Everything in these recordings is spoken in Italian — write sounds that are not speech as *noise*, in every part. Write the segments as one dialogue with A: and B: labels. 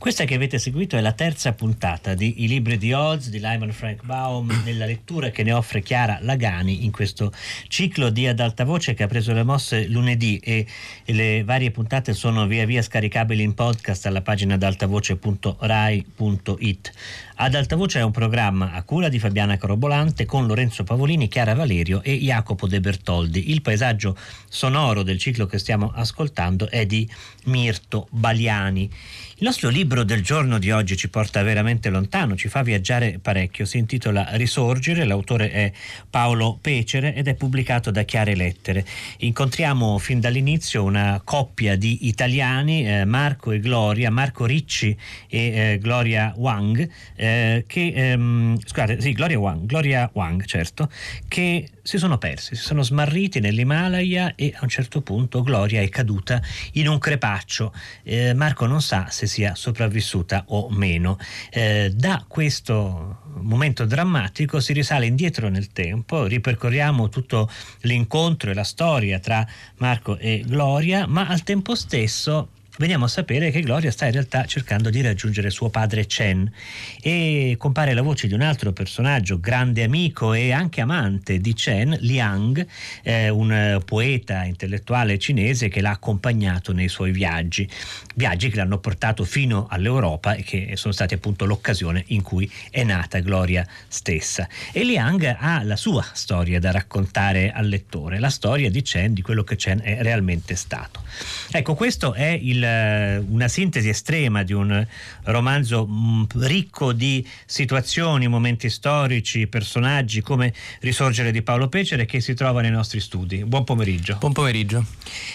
A: Questa che avete seguito è la terza puntata di I libri di Oz di Lyman Frank Baum nella lettura che ne offre Chiara Lagani in questo ciclo di ad alta voce che ha preso le mosse lunedì e, le varie puntate sono via via scaricabili in podcast alla pagina adaltavoce.rai.it. Ad alta voce è un programma a cura di Fabiana Carobolante con Lorenzo Pavolini, Chiara Valerio e Jacopo De Bertoldi. Il paesaggio sonoro del ciclo che stiamo ascoltando è di Mirto Baliani. Il nostro libro del giorno di oggi ci porta veramente lontano, ci fa viaggiare parecchio. Si intitola Risorgere, l'autore è Paolo Pecere ed è pubblicato da Chiare Lettere. Incontriamo fin dall'inizio una coppia di italiani, eh, Marco e Gloria, Marco Ricci e eh, Gloria Wang, eh, che, ehm, scusate, sì, Gloria Wang, Gloria Wang, certo, che si sono persi, si sono smarriti nell'Himalaya e a un certo punto Gloria è caduta in un crepaccio. Eh, Marco non sa se sia sopravvissuta o meno. Eh, da questo momento drammatico si risale indietro nel tempo, ripercorriamo tutto l'incontro e la storia tra Marco e Gloria, ma al tempo stesso veniamo a sapere che Gloria sta in realtà cercando di raggiungere suo padre Chen e compare la voce di un altro personaggio, grande amico e anche amante di Chen, Liang, eh, un poeta intellettuale cinese che l'ha accompagnato nei suoi viaggi, viaggi che l'hanno portato fino all'Europa e che sono stati appunto l'occasione in cui è nata Gloria stessa. E Liang ha la sua storia da raccontare al lettore, la storia di Chen, di quello che Chen è realmente stato. Ecco, questo è il eh, una sintesi estrema di un romanzo mm, ricco di situazioni, momenti storici, personaggi come Risorgere di Paolo Pecere che si trova nei nostri studi. Buon pomeriggio.
B: Buon pomeriggio.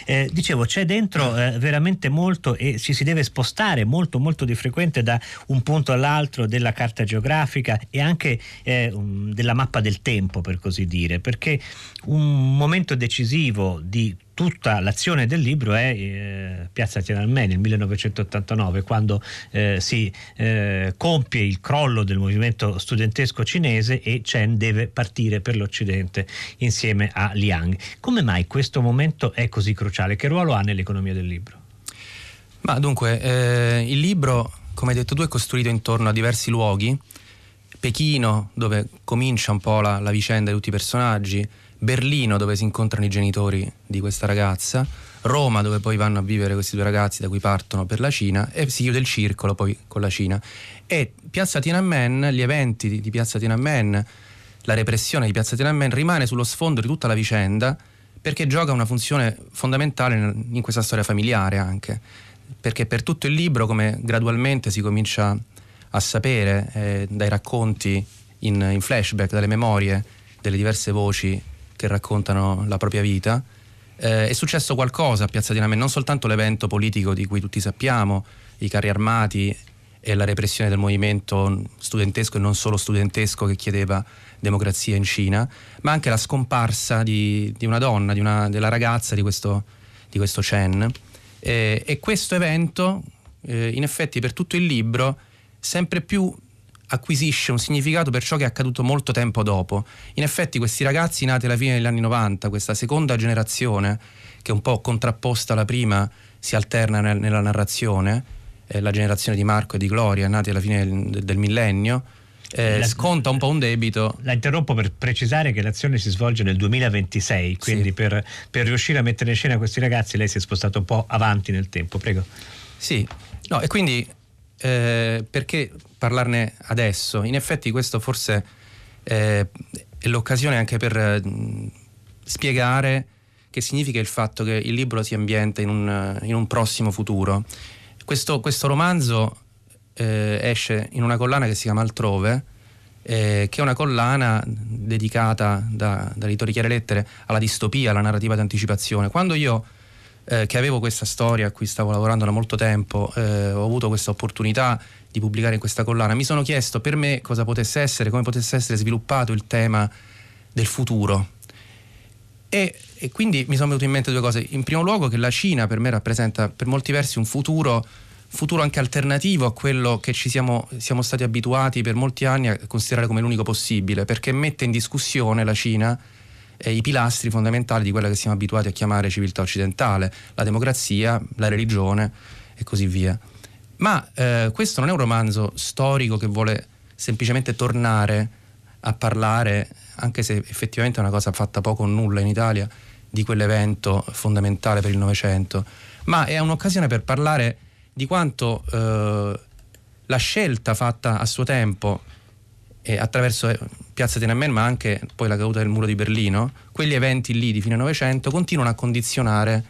A: Eh, dicevo, c'è dentro eh, veramente molto e ci si deve spostare molto molto di frequente da un punto all'altro della carta geografica e anche eh, della mappa del tempo, per così dire, perché un momento decisivo di tutta l'azione del libro è eh, Piazza Tiananmen nel 1989 quando eh, si eh, compie il crollo del movimento studentesco cinese e Chen deve partire per l'Occidente insieme a Liang. Come mai questo momento è così cruciale? Che ruolo ha nell'economia del libro?
B: Ma dunque, eh, il libro, come hai detto tu, è costruito intorno a diversi luoghi. Pechino, dove comincia un po' la, la vicenda di tutti i personaggi, Berlino dove si incontrano i genitori di questa ragazza, Roma dove poi vanno a vivere questi due ragazzi da cui partono per la Cina e si chiude il circolo poi con la Cina. E Piazza Tiananmen, gli eventi di, Piazza Tiananmen, la repressione di Piazza Tiananmen rimane sullo sfondo di tutta la vicenda perché gioca una funzione fondamentale in questa storia familiare anche, perché per tutto il libro come gradualmente si comincia a sapere eh, dai racconti in, in flashback, dalle memorie delle diverse voci che raccontano la propria vita. Eh, è successo qualcosa a Piazza Diname, non soltanto l'evento politico di cui tutti sappiamo, i carri armati e la repressione del movimento studentesco e non solo studentesco che chiedeva democrazia in Cina, ma anche la scomparsa di, di una donna, di una, della ragazza di questo, di questo Chen. Eh, e questo evento, eh, in effetti, per tutto il libro, sempre più acquisisce un significato per ciò che è accaduto molto tempo dopo. In effetti questi ragazzi nati alla fine degli anni 90, questa seconda generazione, che è un po' contrapposta alla prima, si alterna nel, nella narrazione, eh, la generazione di Marco e di Gloria, nati alla fine del, del millennio, eh, la, sconta un po' un debito.
A: La interrompo per precisare che l'azione si svolge nel 2026, quindi sì. per, per, riuscire a mettere in scena questi ragazzi lei si è spostato un po' avanti nel tempo, prego.
B: Sì, no, e quindi eh, perché parlarne adesso? In effetti questo forse eh, è l'occasione anche per mh, spiegare che significa il fatto che il libro si ambienta in un, in un prossimo futuro. Questo, questo romanzo eh, esce in una collana che si chiama Altrove, eh, che è una collana dedicata da, da editori Chiare Lettere alla distopia, alla narrativa di anticipazione. Quando io eh, che avevo questa storia a cui stavo lavorando da molto tempo, eh, ho avuto questa opportunità di pubblicare in questa collana, mi sono chiesto per me cosa potesse essere, come potesse essere sviluppato il tema del futuro. E, e quindi mi sono venute in mente due cose. In primo luogo che la Cina per me rappresenta per molti versi un futuro futuro anche alternativo a quello che ci siamo, siamo, stati abituati per molti anni a considerare come l'unico possibile, perché mette in discussione la Cina eh, i pilastri fondamentali di quella che siamo abituati a chiamare civiltà occidentale, la democrazia, la religione e così via. Ma eh, questo non è un romanzo storico che vuole semplicemente tornare a parlare, anche se effettivamente è una cosa fatta poco o nulla in Italia, di quell'evento fondamentale per il Novecento, ma è un'occasione per parlare di quanto eh, la scelta fatta a suo tempo eh, attraverso Piazza Tiananmen, ma anche poi la caduta del muro di Berlino, quegli eventi lì di fine Novecento continuano a condizionare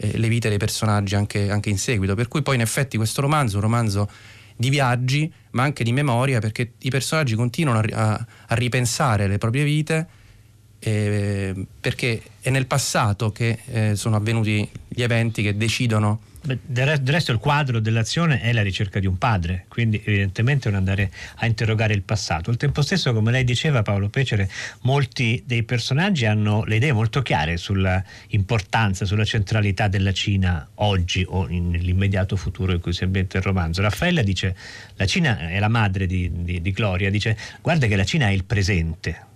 B: eh, le vite dei personaggi anche, anche, in seguito. Per cui poi in effetti questo romanzo è un romanzo di viaggi, ma anche di memoria, perché i personaggi continuano a, a, a ripensare le proprie vite eh, perché è nel passato che eh, sono avvenuti gli eventi che decidono.
A: Del resto il quadro dell'azione è la ricerca di un padre, quindi evidentemente è un andare a interrogare il passato. Al tempo stesso, come lei diceva Paolo Pecere, molti dei personaggi hanno le idee molto chiare sull'importanza, sulla centralità della Cina oggi o nell'immediato futuro in cui si ambienta il romanzo. Raffaella dice, la Cina è la madre di, di, di Gloria, dice guarda che la Cina è il presente,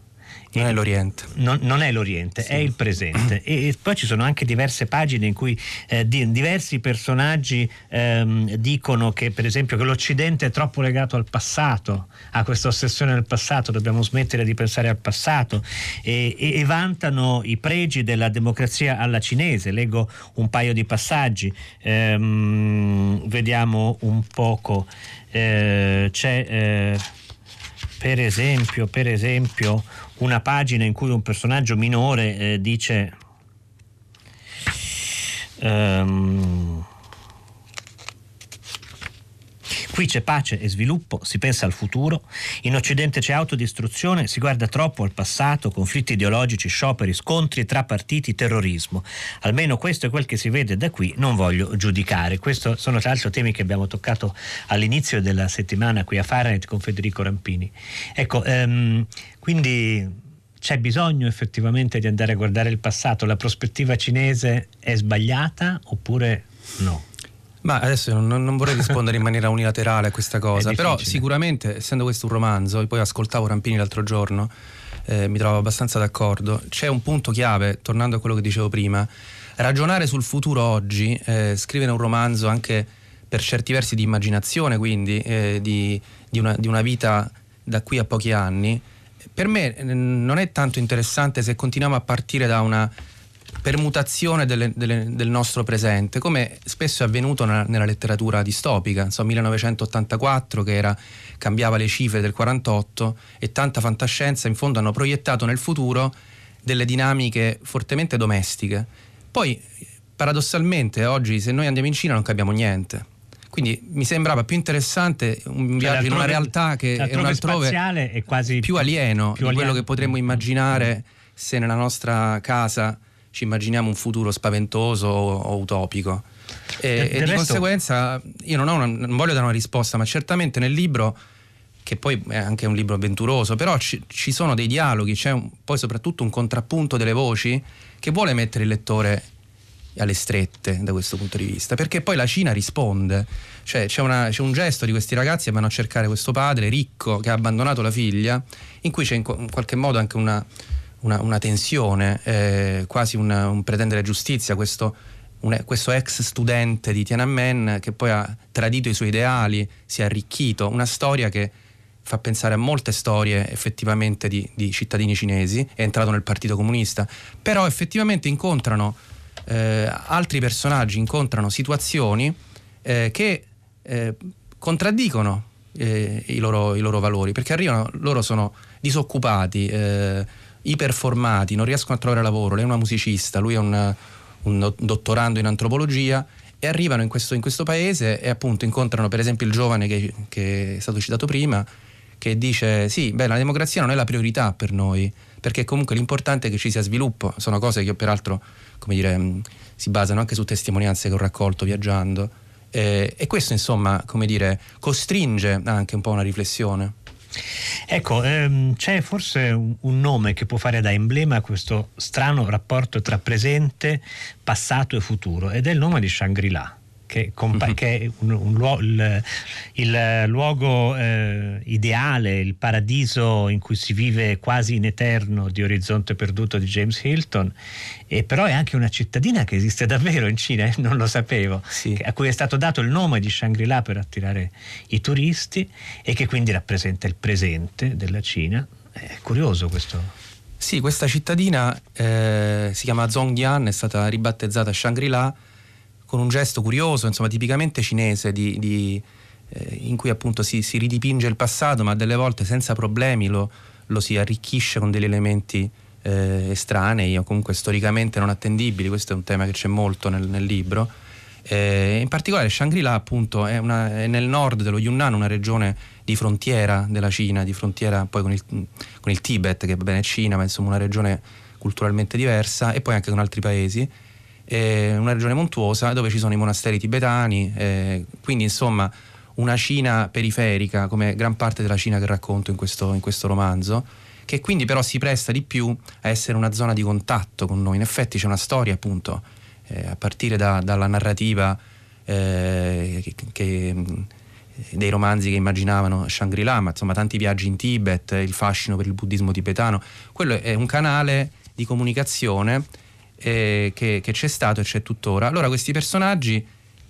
B: non è l'Oriente.
A: Non, non è l'Oriente, sì. è il presente. E, e, poi ci sono anche diverse pagine in cui eh, di, diversi personaggi ehm, dicono che, per esempio, che l'Occidente è troppo legato al passato, ha questa ossessione del passato, dobbiamo smettere di pensare al passato e, e, e vantano i pregi della democrazia alla cinese. Leggo un paio di passaggi, ehm, vediamo un poco. Eh, c'è eh, per esempio, per esempio una pagina in cui un personaggio minore eh, dice um, Qui c'è pace e sviluppo, si pensa al futuro, in Occidente c'è autodistruzione, si guarda troppo al passato, conflitti ideologici, scioperi, scontri tra partiti, terrorismo. Almeno questo è quel che si vede da qui, non voglio giudicare. Questi sono tra l'altro temi che abbiamo toccato all'inizio della settimana qui a Fahrenheit con Federico Rampini. Ecco, um, quindi c'è bisogno effettivamente di andare a guardare il passato? La prospettiva cinese è sbagliata oppure no?
B: Ma adesso non, non, vorrei rispondere in maniera unilaterale a questa *laughs* cosa, però sicuramente, essendo questo un romanzo, e poi ascoltavo Rampini l'altro giorno, eh, mi trovo abbastanza d'accordo, c'è un punto chiave, tornando a quello che dicevo prima, ragionare sul futuro oggi, eh, scrivere un romanzo anche per certi versi di immaginazione, quindi eh, di, di, una, di una vita da qui a pochi anni, per me non è tanto interessante se continuiamo a partire da una permutazione delle, delle, del nostro presente, come spesso è avvenuto nella, nella letteratura distopica, insomma 1984 che era, cambiava le cifre del 48 e tanta fantascienza in fondo hanno proiettato nel futuro delle dinamiche fortemente domestiche. Poi paradossalmente oggi se noi andiamo in Cina non capiamo niente. Quindi mi sembrava più interessante un cioè, viaggio in una realtà che è un altrove
A: è quasi
B: più alieno più di quello che potremmo immaginare se nella nostra casa ci immaginiamo un futuro spaventoso o, utopico. E, e di resto... conseguenza io non, una, non, voglio dare una risposta, ma certamente nel libro, che poi è anche un libro avventuroso, però ci, ci sono dei dialoghi, c'è un, poi soprattutto un contrappunto delle voci che vuole mettere il lettore alle strette da questo punto di vista, perché poi la Cina risponde, cioè c'è, una, c'è un gesto di questi ragazzi che vanno a cercare questo padre ricco che ha abbandonato la figlia, in cui c'è in, in qualche modo anche una una, una tensione, eh, quasi una, un pretendere giustizia, questo, un, questo, ex studente di Tiananmen che poi ha tradito i suoi ideali, si è arricchito, una storia che fa pensare a molte storie effettivamente di, di cittadini cinesi, è entrato nel Partito Comunista, però effettivamente incontrano eh, altri personaggi, incontrano situazioni eh, che eh, contraddicono eh, i loro, i, loro, valori, perché arrivano, loro sono disoccupati, eh, iperformati, non riescono a trovare lavoro, lei è una musicista, lui è un, un dottorando in antropologia e arrivano in questo, in questo, paese e appunto incontrano per esempio il giovane che, che, è stato citato prima che dice sì, beh la democrazia non è la priorità per noi perché comunque l'importante è che ci sia sviluppo, sono cose che io peraltro come dire, si basano anche su testimonianze che ho raccolto viaggiando eh, e questo insomma come dire costringe anche un po' una riflessione.
A: Ecco, ehm, c'è forse un, un, nome che può fare da emblema a questo strano rapporto tra presente, passato e futuro ed è il nome di Shangri-La. Che, compa- mm-hmm. che è un, un luo- il, il, luogo eh, ideale, il paradiso in cui si vive quasi in eterno di Orizzonte Perduto di James Hilton, e però è anche una cittadina che esiste davvero in Cina, eh, non lo sapevo, sì. a cui è stato dato il nome di Shangri-La per attirare i turisti e che quindi rappresenta il presente della Cina. È curioso questo.
B: Sì, questa cittadina eh, si chiama Zhongyan, è stata ribattezzata Shangri-La con un gesto curioso, insomma, tipicamente cinese, di, di, eh, in cui appunto si, si, ridipinge il passato, ma delle volte senza problemi lo, lo si arricchisce con degli elementi eh, estranei o comunque storicamente non attendibili. Questo è un tema che c'è molto nel, nel libro. Eh, in particolare Shangri-La appunto è, una, è, nel nord dello Yunnan, una regione di frontiera della Cina, di frontiera poi con il, con il Tibet, che va bene Cina, ma insomma una regione culturalmente diversa, e poi anche con altri paesi. È una regione montuosa dove ci sono i monasteri tibetani, eh, quindi insomma una Cina periferica come gran parte della Cina che racconto in questo, in questo romanzo, che quindi però si presta di più a essere una zona di contatto con noi. In effetti c'è una storia appunto eh, a partire da, dalla narrativa eh, che, che, dei romanzi che immaginavano Shangri-La, ma insomma tanti viaggi in Tibet, il fascino per il buddismo tibetano, quello è un canale di comunicazione eh, che, che, c'è stato e c'è tuttora. Allora questi personaggi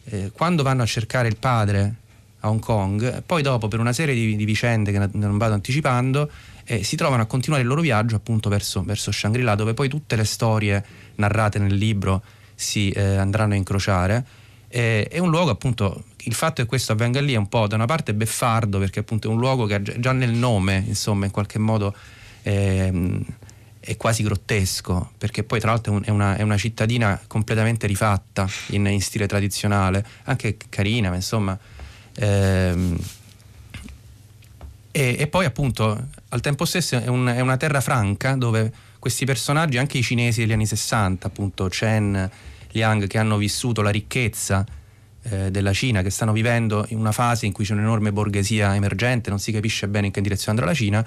B: eh, quando vanno a cercare il padre a Hong Kong, poi dopo per una serie di, di vicende che non vado anticipando, eh, si trovano a continuare il loro viaggio appunto verso, verso Shangri-La, dove poi tutte le storie narrate nel libro si eh, andranno a incrociare. È un luogo appunto, il fatto che questo avvenga lì è un po' da una parte beffardo perché appunto è un luogo che già nel nome insomma in qualche modo ehm, è quasi grottesco perché poi tra l'altro è una, è una cittadina completamente rifatta in, in, stile tradizionale, anche carina ma insomma... Ehm, e, e, poi appunto al tempo stesso è, un, è una terra franca dove questi personaggi, anche i cinesi degli anni 60, appunto Chen, Liang, che hanno vissuto la ricchezza eh, della Cina, che stanno vivendo in una fase in cui c'è un'enorme borghesia emergente, non si capisce bene in che direzione andrà la Cina,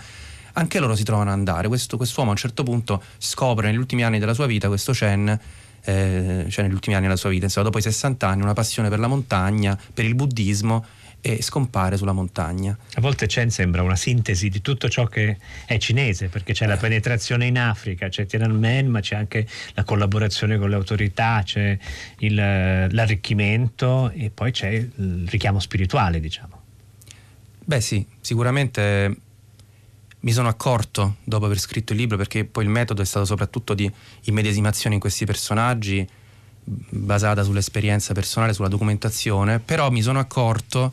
B: anche loro si trovano ad andare. Questo quest'uomo a un certo punto scopre negli ultimi anni della sua vita, questo Chen, eh, cioè negli ultimi anni della sua vita, insomma, dopo i 60 anni, una passione per la montagna, per il buddismo e scompare sulla montagna.
A: A volte Chen sembra una sintesi di tutto ciò che è cinese, perché c'è eh. la penetrazione in Africa, c'è Tiananmen, ma c'è anche la collaborazione con le autorità, c'è il, l'arricchimento e poi c'è il richiamo spirituale, diciamo.
B: Beh sì, sicuramente mi sono accorto dopo aver scritto il libro, perché poi il metodo è stato soprattutto di immedesimazione in questi personaggi, basata sull'esperienza personale, sulla documentazione, però mi sono accorto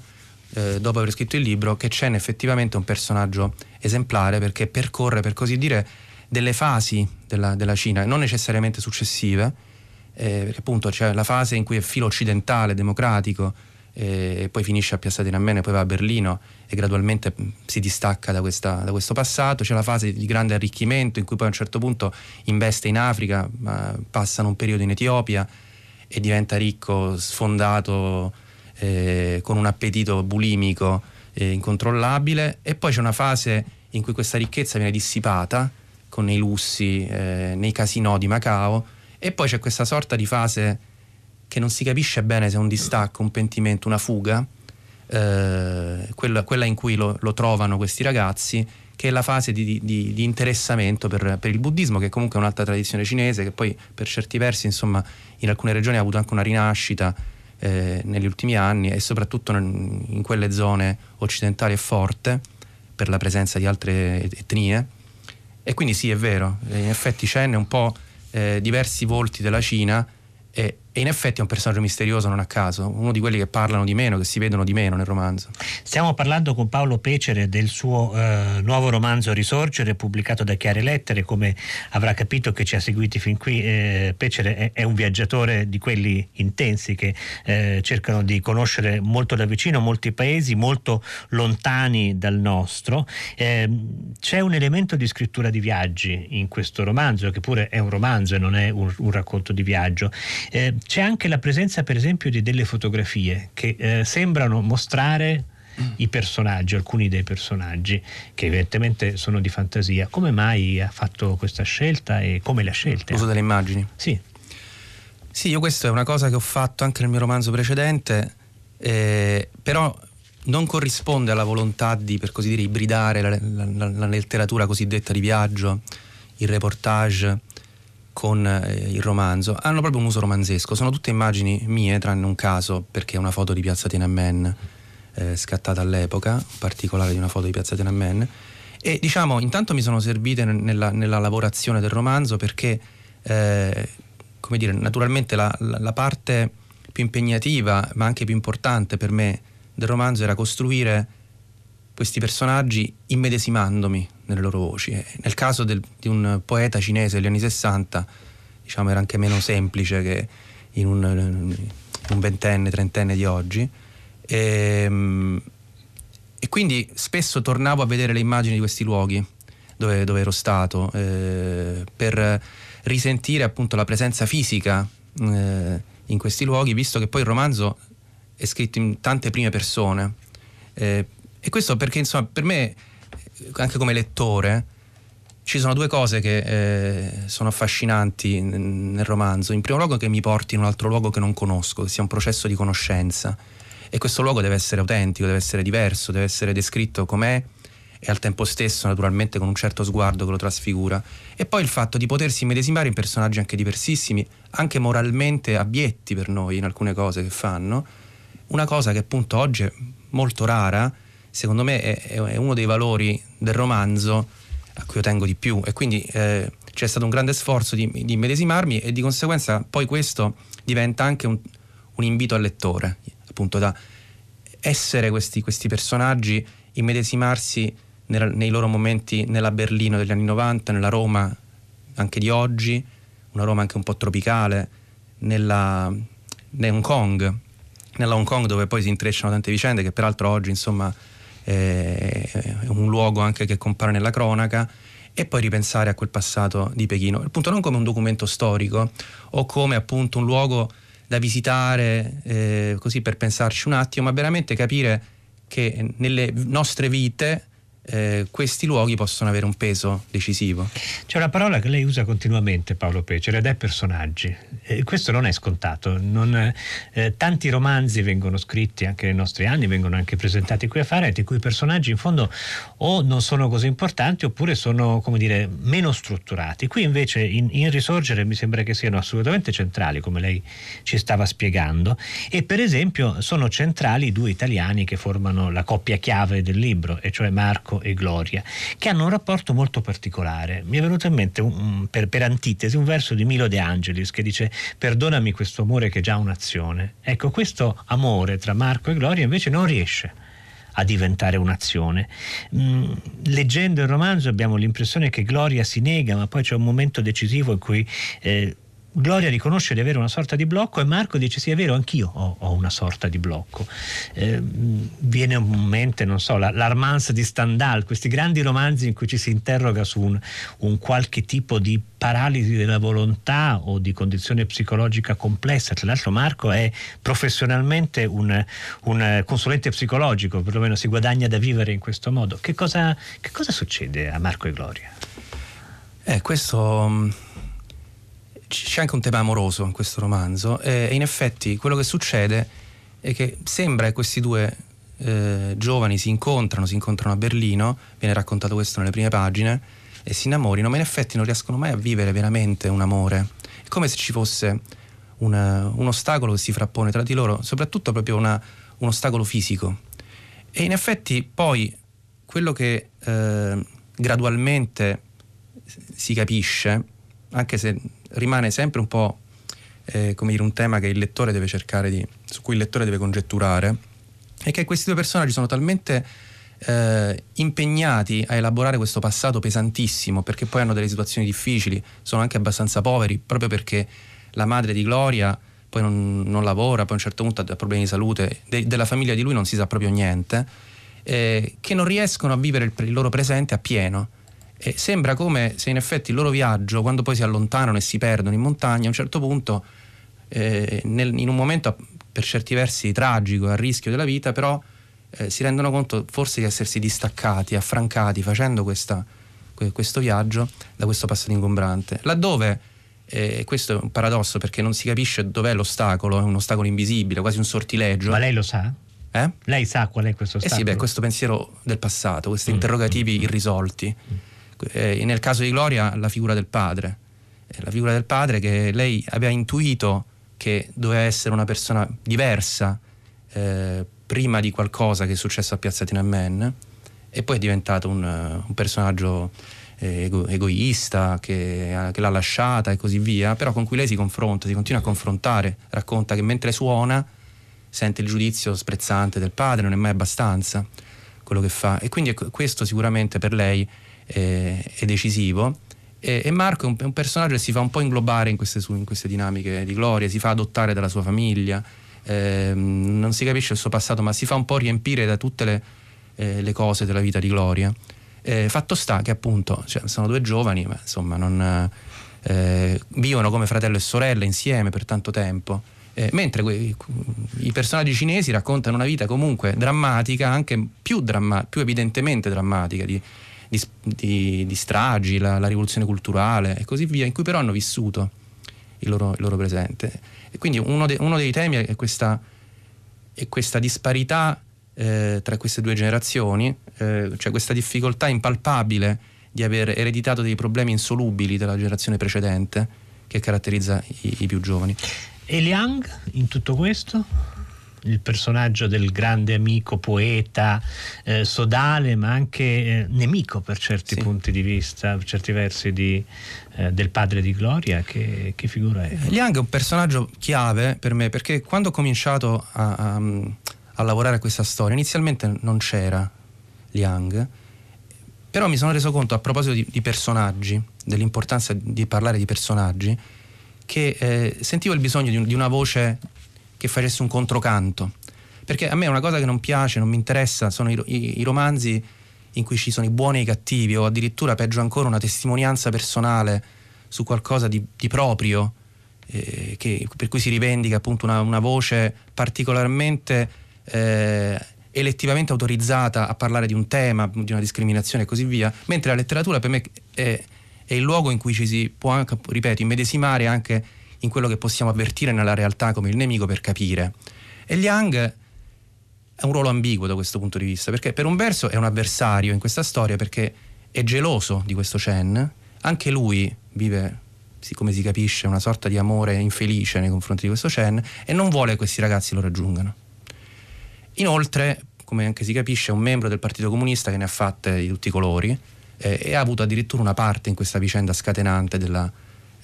B: eh, dopo aver scritto il libro, che Chen effettivamente un personaggio esemplare perché percorre, per così dire, delle fasi della, della Cina, non necessariamente successive, eh, perché appunto c'è la fase in cui è filo occidentale, democratico, e poi finisce a Piazza Tiananmen, poi va a Berlino e gradualmente mm, si distacca da, questa, da, questo passato. C'è la fase di grande arricchimento in cui poi a un certo punto investe in Africa, passano un periodo in Etiopia e diventa ricco, sfondato eh, con un appetito bulimico eh, incontrollabile e poi c'è una fase in cui questa ricchezza viene dissipata con i lussi eh, nei casinò di Macao e poi c'è questa sorta di fase che non si capisce bene se è un distacco, un pentimento, una fuga, eh, quella, quella, in cui lo, lo, trovano questi ragazzi, che è la fase di, di, di interessamento per, per, il buddismo, che comunque è un'altra tradizione cinese, che poi per certi versi, insomma, in alcune regioni ha avuto anche una rinascita eh, negli ultimi anni e soprattutto in quelle zone occidentali è forte per la presenza di altre etnie. E quindi sì, è vero, in effetti Chen è un po' eh, diversi volti della Cina e, e, in effetti è un personaggio misterioso, non a caso, uno di quelli che parlano di meno, che si vedono di meno nel romanzo.
A: Stiamo parlando con Paolo Pecere del suo eh, nuovo romanzo Risorgere, pubblicato da Chiare Lettere, come avrà capito che ci ha seguiti fin qui. Eh, Pecere è, è, un viaggiatore di quelli intensi che eh, cercano di conoscere molto da vicino molti paesi, molto lontani dal nostro. Ehm, c'è un elemento di scrittura di viaggi in questo romanzo, che pure è un romanzo e non è un, un racconto di viaggio. C'è anche la presenza, per esempio, di delle fotografie che eh, sembrano mostrare i personaggi, alcuni dei personaggi, che evidentemente sono di fantasia. Come mai ha fatto questa scelta e come le ha scelte?
B: L'uso delle immagini?
A: Sì.
B: Sì, io questa è una cosa che ho fatto anche nel mio romanzo precedente, eh, però non corrisponde alla volontà di, per così dire, ibridare la, la, la, la letteratura cosiddetta di viaggio, il reportage con eh, il romanzo. Hanno proprio un uso romanzesco, sono tutte immagini mie, tranne un caso, perché è una foto di Piazza Tiananmen eh, scattata all'epoca, particolare di una foto di Piazza Tiananmen. E diciamo, intanto mi sono servite nella, nella lavorazione del romanzo perché, eh, come dire, naturalmente la, la, la parte più impegnativa, ma anche più importante per me del romanzo era costruire questi personaggi immedesimandomi nelle loro voci. nel caso del, di un poeta cinese degli anni 60, diciamo, era anche meno semplice che in un, un ventenne, trentenne di oggi. E, ehm, e, quindi spesso tornavo a vedere le immagini di questi luoghi dove, dove ero stato eh, per risentire appunto la presenza fisica eh, in questi luoghi, visto che poi il romanzo è scritto in tante prime persone. Eh, e questo perché, insomma, per me, anche come lettore, ci sono due cose che eh, sono affascinanti nel romanzo. In primo luogo che mi porti in un altro luogo che non conosco, che sia un processo di conoscenza. E questo luogo deve essere autentico, deve essere diverso, deve essere descritto com'è e al tempo stesso naturalmente con un certo sguardo che lo trasfigura. E poi il fatto di potersi immedesimare in personaggi anche diversissimi, anche moralmente abietti per noi in alcune cose che fanno, una cosa che appunto oggi è molto rara, secondo me è, è uno dei valori del romanzo a cui io tengo di più. E quindi eh, c'è stato un grande sforzo di, di medesimarmi e di conseguenza poi questo diventa anche un, un invito al lettore, appunto da essere questi, questi personaggi, immedesimarsi nel, nei loro momenti nella Berlino degli anni 90, nella Roma anche di oggi, una Roma anche un po' tropicale, nella, Hong Kong nella Hong Kong dove poi si intrecciano tante vicende che peraltro oggi insomma è un luogo anche che compare nella cronaca e poi ripensare a quel passato di Pechino, appunto non come un documento storico o come appunto un luogo da visitare eh, così per pensarci un attimo, ma veramente capire che nelle nostre vite eh, questi luoghi possono avere un peso decisivo.
A: C'è una parola che lei usa continuamente, Paolo Pecere, ed è personaggi. E questo non è scontato. Non, eh, tanti romanzi vengono scritti anche nei nostri anni, vengono anche presentati qui a Fahrenheit, in cui i personaggi in fondo o non sono così importanti oppure sono, come dire, meno strutturati. Qui invece in, in Risorgere mi sembra che siano assolutamente centrali, come lei ci stava spiegando, e per esempio sono centrali i due italiani che formano la coppia chiave del libro, e cioè Marco Marco e Gloria, che hanno un rapporto molto particolare. Mi è venuto in mente, un, per, per, antitesi, un verso di Milo De Angelis che dice perdonami questo amore che è già un'azione. Ecco, questo amore tra Marco e Gloria invece non riesce a diventare un'azione. Mm, leggendo il romanzo abbiamo l'impressione che Gloria si nega, ma poi c'è un momento decisivo in cui eh, Gloria riconosce di avere una sorta di blocco e Marco dice sì è vero anch'io ho, ho una sorta di blocco. Eh, viene in mente non so la, l'Armance di Stendhal questi grandi romanzi in cui ci si interroga su un, un, qualche tipo di paralisi della volontà o di condizione psicologica complessa. Tra l'altro Marco è professionalmente un, un consulente psicologico perlomeno si guadagna da vivere in questo modo. Che cosa, che cosa succede a Marco e Gloria?
B: Eh, questo c'è anche un tema amoroso in questo romanzo e in effetti quello che succede è che sembra che questi due eh, giovani si incontrano, si incontrano a Berlino, viene raccontato questo nelle prime pagine, e si innamorino, ma in effetti non riescono mai a vivere veramente un amore. È come se ci fosse una, un ostacolo che si frappone tra di loro, soprattutto proprio una, un ostacolo fisico. E in effetti poi quello che eh, gradualmente si capisce, anche se rimane sempre un po' eh, come dire, un tema di, su cui il lettore deve congetturare, è che questi due personaggi sono talmente eh, impegnati a elaborare questo passato pesantissimo, perché poi hanno delle situazioni difficili, sono anche abbastanza poveri, proprio perché la madre di Gloria poi non, non lavora, poi a un certo punto ha problemi di salute, de, della famiglia di lui non si sa proprio niente, eh, che non riescono a vivere il, il loro presente a pieno e sembra come se in effetti il loro viaggio, quando poi si allontanano e si perdono in montagna, a un certo punto, eh, nel, in un momento per certi versi tragico, a rischio della vita, però eh, si rendono conto forse di essersi distaccati, affrancati facendo questa, questo viaggio da questo passato ingombrante. Laddove E questo è un paradosso perché non si capisce dov'è l'ostacolo, è un ostacolo invisibile, quasi un sortileggio.
A: Ma lei lo sa?
B: Eh?
A: Lei sa qual è questo ostacolo?
B: Eh sì, beh, questo pensiero del passato, questi mm. interrogativi irrisolti. Mm. Eh, nel caso di Gloria, la figura del padre. Eh, la figura del padre che lei aveva intuito che doveva essere una persona diversa eh, prima di qualcosa che è successo a Piazza Tiananmen e poi è diventato un, un personaggio eh, ego, egoista che, che, l'ha lasciata e così via, però con cui lei si confronta, si continua a confrontare, racconta che mentre suona sente il giudizio sprezzante del padre, non è mai abbastanza quello che fa e quindi questo sicuramente per lei è, è decisivo e, e, Marco è un, è un, personaggio che si fa un po' inglobare in queste, in queste dinamiche di gloria, si fa adottare dalla sua famiglia, eh, non si capisce il suo passato ma si fa un po' riempire da tutte le, eh, le cose della vita di gloria. Eh, fatto sta che appunto cioè, sono due giovani, ma insomma non, eh, vivono come fratello e sorella insieme per tanto tempo eh, mentre que- i personaggi cinesi raccontano una vita comunque drammatica, anche più, dramma- più evidentemente drammatica, di, di, di, di stragi, la, la, rivoluzione culturale e così via, in cui però hanno vissuto il loro, il loro presente. E quindi uno, de- uno, dei temi è questa, è questa disparità eh, tra queste due generazioni, eh, cioè questa difficoltà impalpabile di aver ereditato dei problemi insolubili della generazione precedente che caratterizza i, i più giovani.
A: E Liang in tutto questo? Il personaggio del grande amico poeta eh, sodale ma anche eh, nemico per certi sì. punti di vista per certi versi di, eh, del padre di Gloria che, che, figura è?
B: Liang è un personaggio chiave per me perché quando ho cominciato a, a, a lavorare a questa storia inizialmente non c'era Liang però mi sono reso conto a proposito di, di personaggi dell'importanza di parlare di personaggi che eh, sentivo il bisogno di, un, di, una voce che facesse un controcanto. Perché a me una cosa che non piace, non mi interessa, sono i, i, i romanzi in cui ci sono i buoni e i cattivi, o addirittura peggio ancora una testimonianza personale su qualcosa di, di proprio, eh, che, per cui si rivendica appunto una, una voce particolarmente eh, elettivamente autorizzata a parlare di un tema, di una discriminazione e così via, mentre la letteratura per me è, è il luogo in cui ci si può anche, ripeto, immedesimare anche in quello che possiamo avvertire nella realtà come il nemico per capire. E Liang ha un ruolo ambiguo da questo punto di vista, perché per un verso è un avversario in questa storia perché è geloso di questo Chen, anche lui vive, come si capisce, una sorta di amore infelice nei confronti di questo Chen e non vuole che questi ragazzi lo raggiungano. Inoltre, come anche si capisce, è un membro del Partito Comunista che ne ha fatte di tutti i colori, eh, e ha avuto addirittura una parte in questa vicenda scatenante della,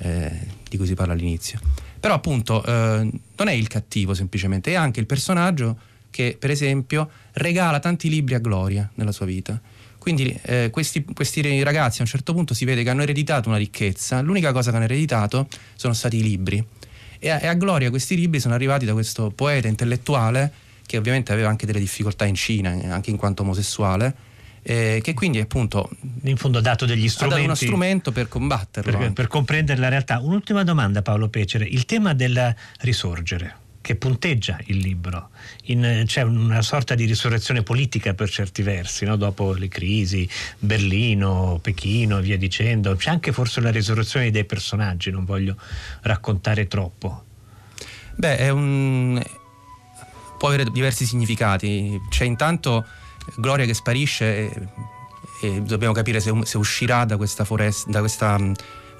B: eh, di cui si parla all'inizio. Però appunto eh, non è il cattivo semplicemente, è anche il personaggio che per esempio regala tanti libri a Gloria nella sua vita. Quindi eh, questi, questi, ragazzi a un certo punto si vede che hanno ereditato una ricchezza, l'unica cosa che hanno ereditato sono stati i libri. E a, e a Gloria questi libri sono arrivati da questo poeta intellettuale che ovviamente aveva anche delle difficoltà in Cina, anche in quanto omosessuale, eh, che quindi appunto
A: in fondo ha dato degli strumenti
B: uno strumento per combatterlo
A: per, per, comprendere la realtà. Un'ultima domanda Paolo Pecere. Il tema del risorgere che punteggia il libro. In, c'è una sorta di risurrezione politica per certi versi no? dopo le crisi Berlino, Pechino e via dicendo. C'è anche forse la risurrezione dei personaggi non voglio raccontare troppo.
B: Beh è un può avere diversi significati. C'è intanto Gloria che sparisce e, e dobbiamo capire se, se uscirà da questa, foresta, da questa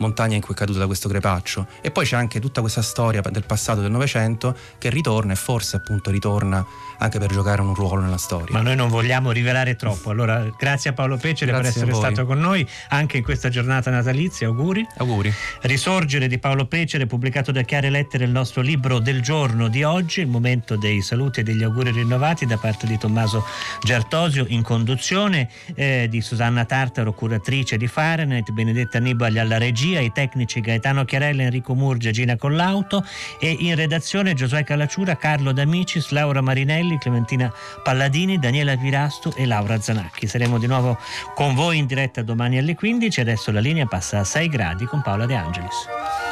B: montagna in cui è caduto da questo crepaccio. E poi c'è anche tutta questa storia del passato del Novecento che ritorna e forse appunto ritorna anche per giocare un ruolo nella storia.
A: Ma noi non vogliamo rivelare troppo. Allora, grazie a Paolo Pecere grazie per essere stato con noi anche in questa giornata natalizia. Auguri.
B: Auguri.
A: Risorgere di Paolo Pecere, pubblicato da Chiare Lettere, il nostro libro del giorno di oggi, il momento dei saluti e degli auguri rinnovati da parte di Tommaso Giartosio in conduzione, eh, di Susanna Tartaro, curatrice di Fahrenheit, Benedetta Nibali alla regia regia, i tecnici Gaetano Chiarella, Enrico Murgia, Gina Collauto e in redazione Giosuè Calacciura, Carlo D'Amicis, Laura Marinelli, Clementina Palladini, Daniela Virasto e Laura Zanacchi. Saremo di nuovo con voi in diretta domani alle 15, adesso la linea passa a 6 gradi con Paola De Angelis.